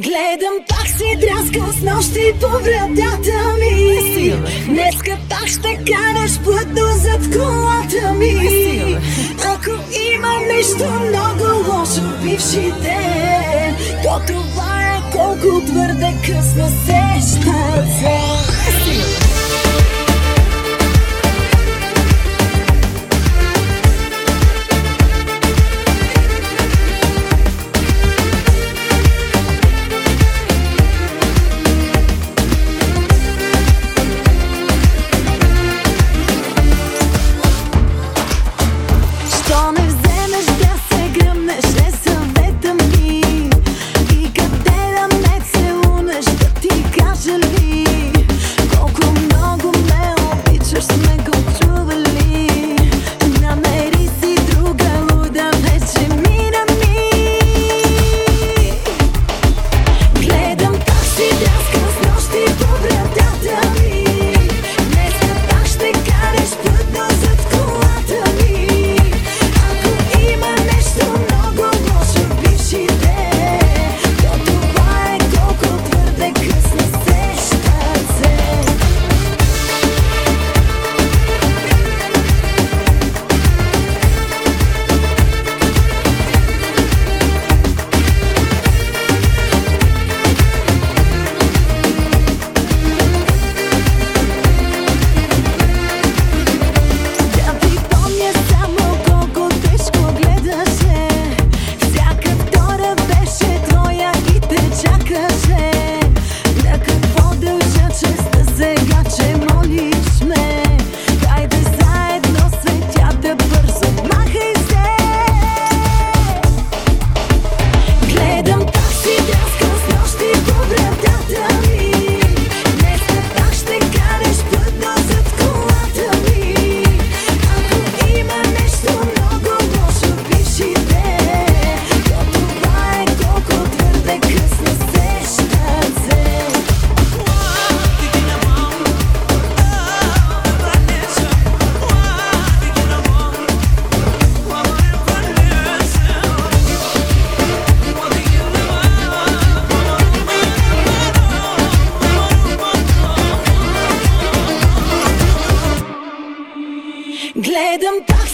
Гледам пак си драскал с нощи по вратата ми. Днеска пак ще караш плътно зад колата ми. Ако има нещо много лошо в бивши ден То това е колко твърде късно се watching me. Nunca